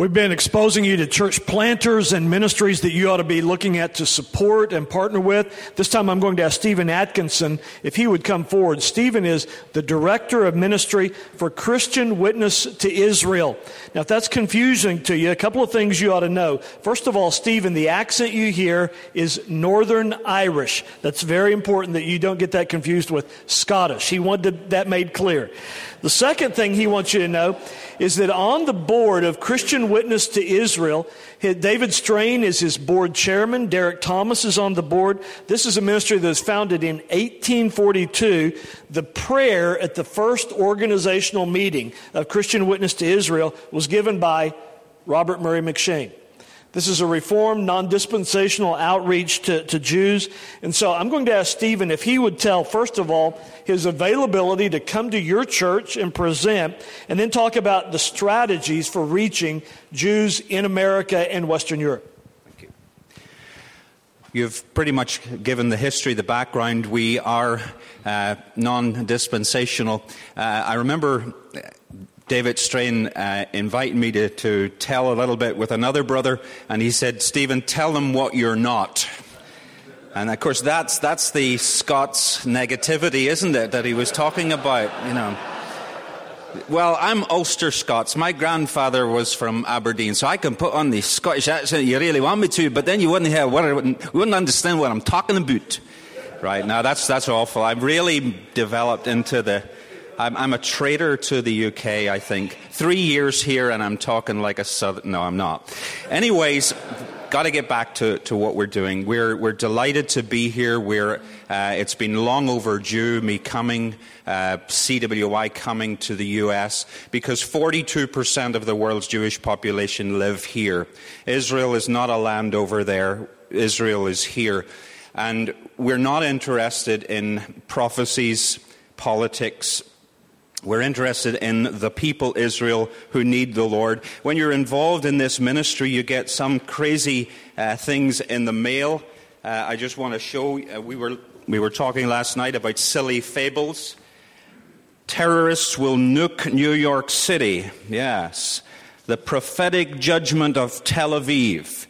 We've been exposing you to church planters and ministries that you ought to be looking at to support and partner with. This time I'm going to ask Stephen Atkinson if he would come forward. Stephen is the director of ministry for Christian Witness to Israel. Now, if that's confusing to you, a couple of things you ought to know. First of all, Stephen, the accent you hear is Northern Irish. That's very important that you don't get that confused with Scottish. He wanted that made clear. The second thing he wants you to know is that on the board of Christian Witness to Israel, David Strain is his board chairman. Derek Thomas is on the board. This is a ministry that was founded in 1842. The prayer at the first organizational meeting of Christian Witness to Israel was given by Robert Murray M'Cheyne. This is a reformed, non dispensational outreach to, to Jews. And so I'm going to ask Stephen if he would tell, first of all, his availability to come to your church and present, and then talk about the strategies for reaching Jews in America and Western Europe. Thank you. You've pretty much given the history, the background. We are uh, non dispensational. Uh, I remember David Strain uh, invited me to, to tell a little bit with another brother, and he said, Stephen, tell them what you're not. And of course, that's, that's the Scots negativity, isn't it, that he was talking about, you know. Well, I'm Ulster Scots. My grandfather was from Aberdeen, so I can put on the Scottish accent you really want me to, but then you wouldn't hear what wouldn't understand what I'm talking about. Right now, that's that's awful. I've really developed into the I'm, I'm, a traitor to the UK, I think. Three years here, and I'm talking like a southern. No, I'm not. Anyways, got to get back to, to what we're doing. We're, we're delighted to be here. We're, uh, it's been long overdue, me coming, uh, CWI coming to the US, because 42% of the world's Jewish population live here. Israel is not a land over there, Israel is here. And we're not interested in prophecies, politics, we're interested in the people Israel who need the Lord. When you're involved in this ministry, you get some crazy uh, things in the mail. Uh, I just want to show. Uh, we were we were talking last night about silly fables. Terrorists will nuke New York City. Yes, the prophetic judgment of Tel Aviv.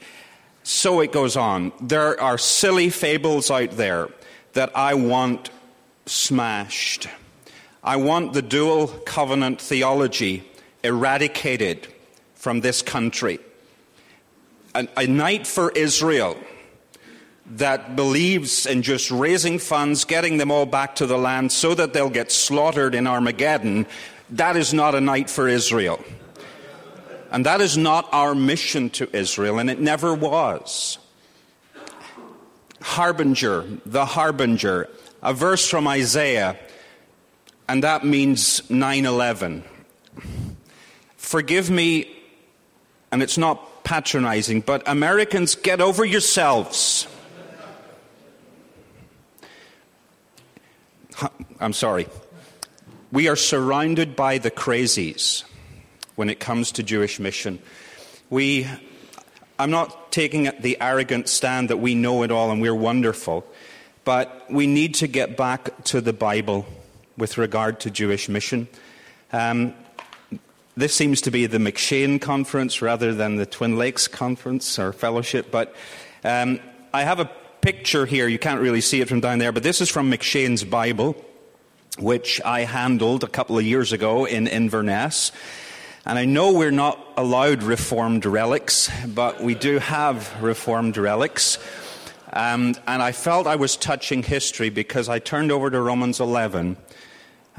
So it goes on. There are silly fables out there that I want smashed. I want the dual covenant theology eradicated from this country. A, a night for Israel that believes in just raising funds, getting them all back to the land so that they'll get slaughtered in Armageddon, that is not a night for Israel. And that is not our mission to Israel, and it never was. Harbinger, the harbinger, a verse from Isaiah and that means 9 11. Forgive me, and it's not patronizing, but Americans, get over yourselves. I'm sorry. We are surrounded by the crazies when it comes to Jewish mission. We, I'm not taking the arrogant stand that we know it all and we're wonderful, but we need to get back to the Bible with regard to Jewish mission. Um, this seems to be the M'Cheyne conference rather than the Twin Lakes conference or fellowship, but um, I have a picture here. You can't really see it from down there, but this is from M'Cheyne's Bible, which I handled a couple of years ago in Inverness. And I know we're not allowed reformed relics, but we do have reformed relics. Um, and I felt I was touching history because I turned over to Romans 11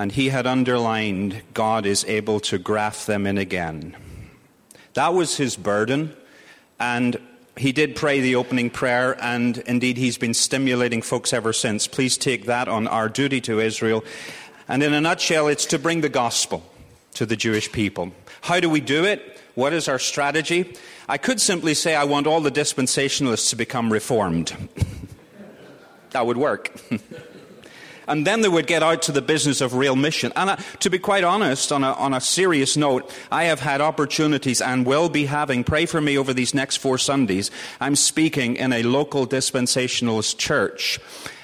and he had underlined, God is able to graft them in again. That was his burden, and he did pray the opening prayer, and indeed he's been stimulating folks ever since. Please take that on our duty to Israel. And in a nutshell, it's to bring the gospel to the Jewish people. How do we do it? What is our strategy? I could simply say, I want all the dispensationalists to become reformed. that would work. and then they would get out to the business of real mission. And uh, to be quite honest, on a, on a serious note, I have had opportunities and will be having, pray for me over these next four Sundays, I'm speaking in a local dispensationalist church.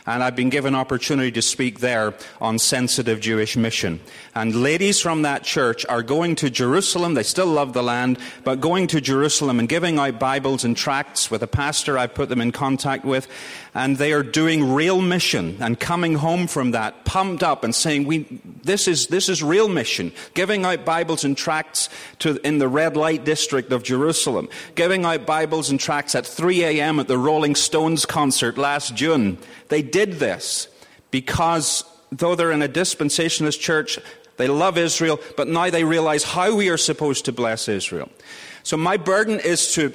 And I've been given opportunity to speak there on sensitive Jewish mission. And ladies from that church are going to Jerusalem. They still love the land, but going to Jerusalem and giving out Bibles and tracts with a pastor I've put them in contact with. And they are doing real mission and coming home from that pumped up and saying, we, this is, this is real mission. Giving out Bibles and tracts to, in the red light district of Jerusalem. Giving out Bibles and tracts at 3 a.m. at the Rolling Stones concert last June. They did this because though they're in a dispensationalist church, they love Israel, but now they realize how we are supposed to bless Israel. So my burden is to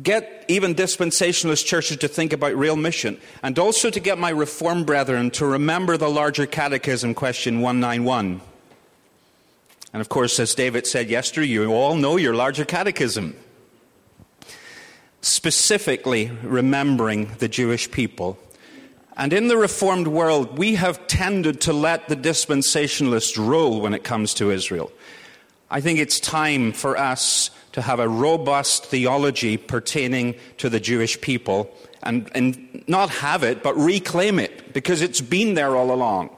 get even dispensationalist churches to think about real mission, and also to get my Reformed brethren to remember the larger catechism, question 191. And of course, as David said yesterday, you all know your larger catechism. Specifically, remembering the Jewish people and in the Reformed world, we have tended to let the dispensationalists rule when it comes to Israel. I think it's time for us to have a robust theology pertaining to the Jewish people and, and not have it, but reclaim it, because it's been there all along.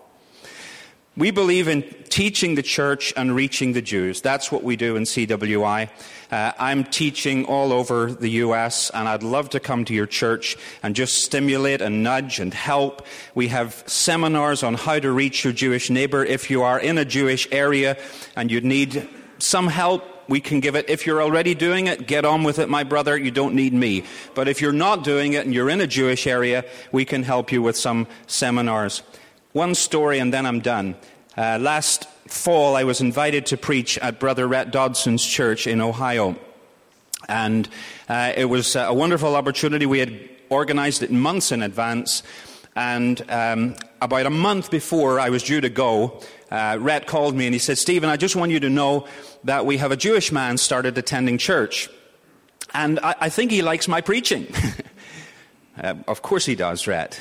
We believe in teaching the church and reaching the Jews. That's what we do in CWI. Uh, I'm teaching all over the US, and I'd love to come to your church and just stimulate and nudge and help. We have seminars on how to reach your Jewish neighbor. If you are in a Jewish area and you need some help, we can give it. If you're already doing it, get on with it, my brother. You don't need me. But if you're not doing it and you're in a Jewish area, we can help you with some seminars. One story and then I'm done. Uh, last fall, I was invited to preach at Brother Rhett Dodson's church in Ohio. And uh, it was a wonderful opportunity. We had organized it months in advance. And um, about a month before I was due to go, uh, Rhett called me and he said, Stephen, I just want you to know that we have a Jewish man started attending church. And I, I think he likes my preaching. uh, of course he does, Rhett.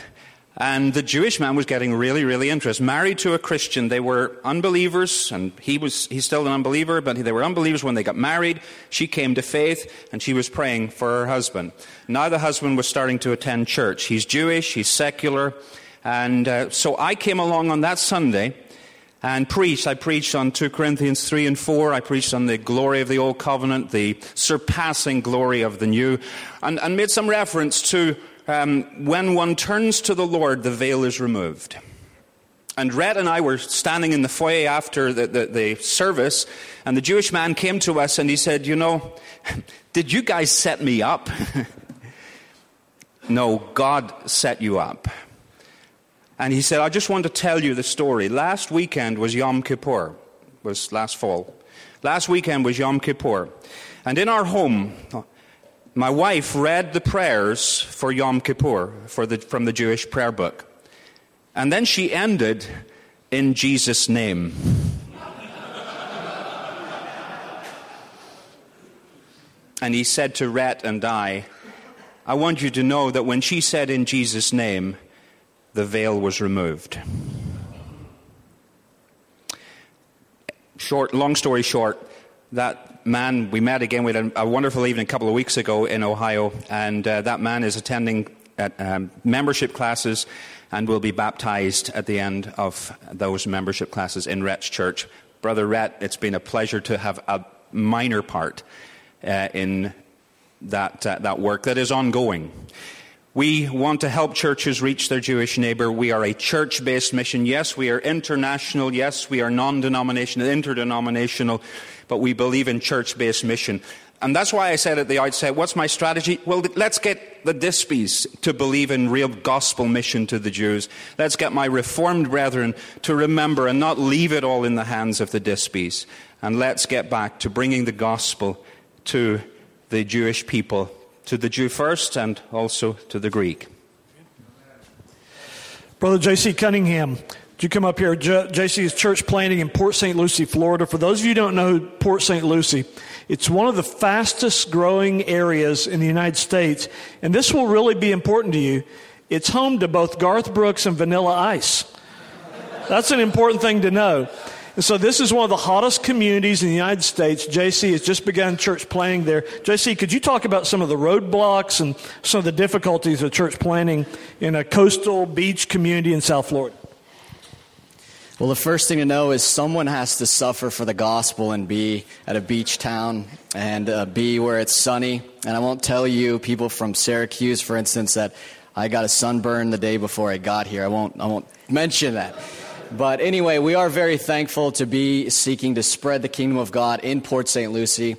And the Jewish man was getting really, really interested. Married to a Christian, they were unbelievers, and he was, he's still an unbeliever, but they were unbelievers when they got married. She came to faith, and she was praying for her husband. Now the husband was starting to attend church. He's Jewish, he's secular, and uh, so I came along on that Sunday and preached. I preached on 2 Corinthians 3 and 4. I preached on the glory of the Old Covenant, the surpassing glory of the New, and, and made some reference to um, when one turns to the Lord, the veil is removed. And Rhett and I were standing in the foyer after the, the, the, service, and the Jewish man came to us and he said, You know, did you guys set me up? no, God set you up. And he said, I just want to tell you the story. Last weekend was Yom Kippur, was last fall. Last weekend was Yom Kippur. And in our home, my wife read the prayers for Yom Kippur the, from the Jewish prayer book. And then she ended in Jesus' name. and he said to Rhett and I, I want you to know that when she said in Jesus' name, the veil was removed. Short, long story short, that man, we met again. We had a, wonderful evening a couple of weeks ago in Ohio, and uh, that man is attending at, um, membership classes and will be baptized at the end of those membership classes in Rhett's church. Brother Rhett, it's been a pleasure to have a minor part uh, in that, uh, that work that is ongoing. We want to help churches reach their Jewish neighbor. We are a church based mission. Yes, we are international. Yes, we are non denominational, interdenominational but we believe in church based mission. And that's why I said at the outset, what's my strategy? Well, let's get the Dispies to believe in real gospel mission to the Jews. Let's get my reformed brethren to remember and not leave it all in the hands of the Dispies. And let's get back to bringing the gospel to the Jewish people, to the Jew first and also to the Greek. Brother J.C. Cunningham, you come up here? JC is church planting in Port St. Lucie, Florida. For those of you who don't know Port St. Lucie, it's one of the fastest growing areas in the United States. And this will really be important to you. It's home to both Garth Brooks and Vanilla Ice. That's an important thing to know. And so this is one of the hottest communities in the United States. JC has just begun church planting there. JC, could you talk about some of the roadblocks and some of the difficulties of church planting in a coastal beach community in South Florida? Well, the first thing to know is someone has to suffer for the gospel and be at a beach town and uh, be where it's sunny. And I won't tell you, people from Syracuse, for instance, that I got a sunburn the day before I got here. I won't, I won't mention that. But anyway, we are very thankful to be seeking to spread the kingdom of God in Port St. Lucie.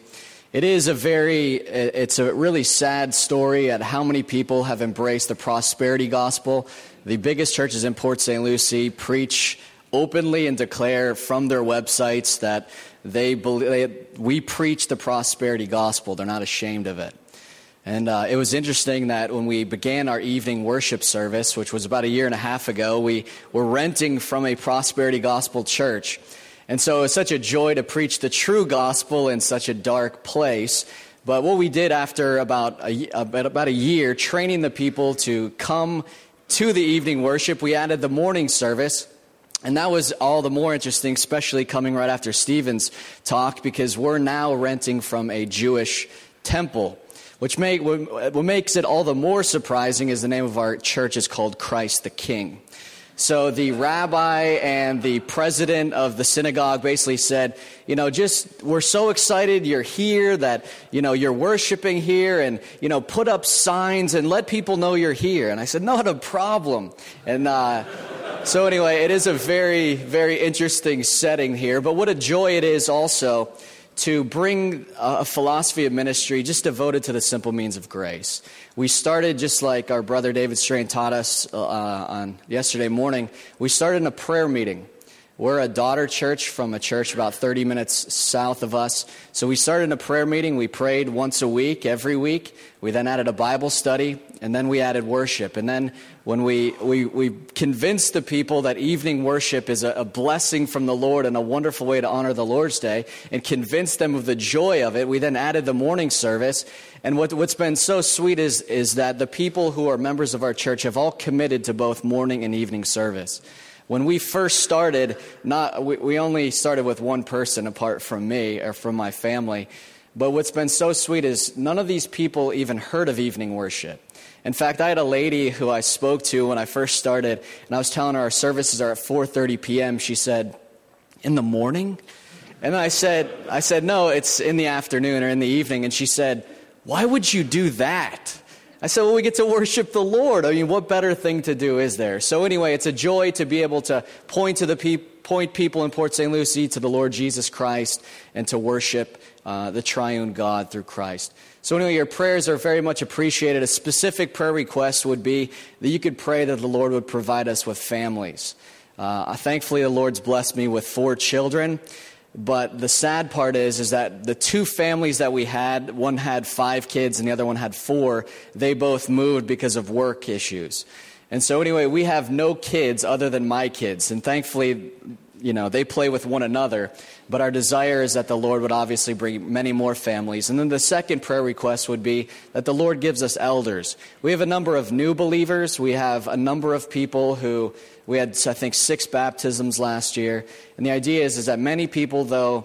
It is a very, it's a really sad story at how many people have embraced the prosperity gospel. The biggest churches in Port St. Lucie preach openly and declare from their websites that they believe, we preach the prosperity gospel. They're not ashamed of it. And uh, it was interesting that when we began our evening worship service, which was about a year and a half ago, we were renting from a prosperity gospel church. And so it was such a joy to preach the true gospel in such a dark place. But what we did after about a, about a year training the people to come to the evening worship, we added the morning service. And that was all the more interesting, especially coming right after Stephen's talk, because we're now renting from a Jewish temple. Which make, what makes it all the more surprising is the name of our church is called Christ the King. So the rabbi and the president of the synagogue basically said, you know, just, we're so excited you're here that, you know, you're worshiping here and, you know, put up signs and let people know you're here. And I said, not a problem. And, uh, so anyway, it is a very, very interesting setting here, but what a joy it is also to bring a philosophy of ministry just devoted to the simple means of grace. We started just like our brother David Strain taught us uh, on yesterday morning. We started in a prayer meeting. We're a daughter church from a church about 30 minutes south of us. So we started a prayer meeting. We prayed once a week, every week. We then added a Bible study, and then we added worship. And then when we, we, we convinced the people that evening worship is a, a blessing from the Lord and a wonderful way to honor the Lord's Day, and convinced them of the joy of it, we then added the morning service. And what, what's been so sweet is, is that the people who are members of our church have all committed to both morning and evening service. When we first started, not, we, we only started with one person apart from me or from my family. But what's been so sweet is none of these people even heard of evening worship. In fact, I had a lady who I spoke to when I first started, and I was telling her our services are at 4:30 p.m. She said, "In the morning?" And I said, "I said no, it's in the afternoon or in the evening." And she said, "Why would you do that?" I said, well, we get to worship the Lord. I mean, what better thing to do is there? So anyway, it's a joy to be able to point to the pe- point people in Port St. Lucie to the Lord Jesus Christ and to worship uh, the triune God through Christ. So anyway, your prayers are very much appreciated. A specific prayer request would be that you could pray that the Lord would provide us with families. Uh, thankfully, the Lord's blessed me with four children. But the sad part is, is that the two families that we had, one had five kids and the other one had four, they both moved because of work issues. And so anyway, we have no kids other than my kids. And thankfully, you know, they play with one another. But our desire is that the Lord would obviously bring many more families. And then the second prayer request would be that the Lord gives us elders. We have a number of new believers. We have a number of people who we had, I think, six baptisms last year. And the idea is, is that many people, though,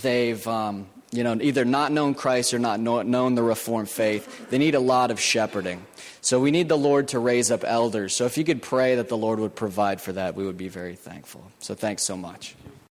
they've um, you know, either not known Christ or not know, known the Reformed faith, they need a lot of shepherding. So we need the Lord to raise up elders. So if you could pray that the Lord would provide for that, we would be very thankful. So thanks so much.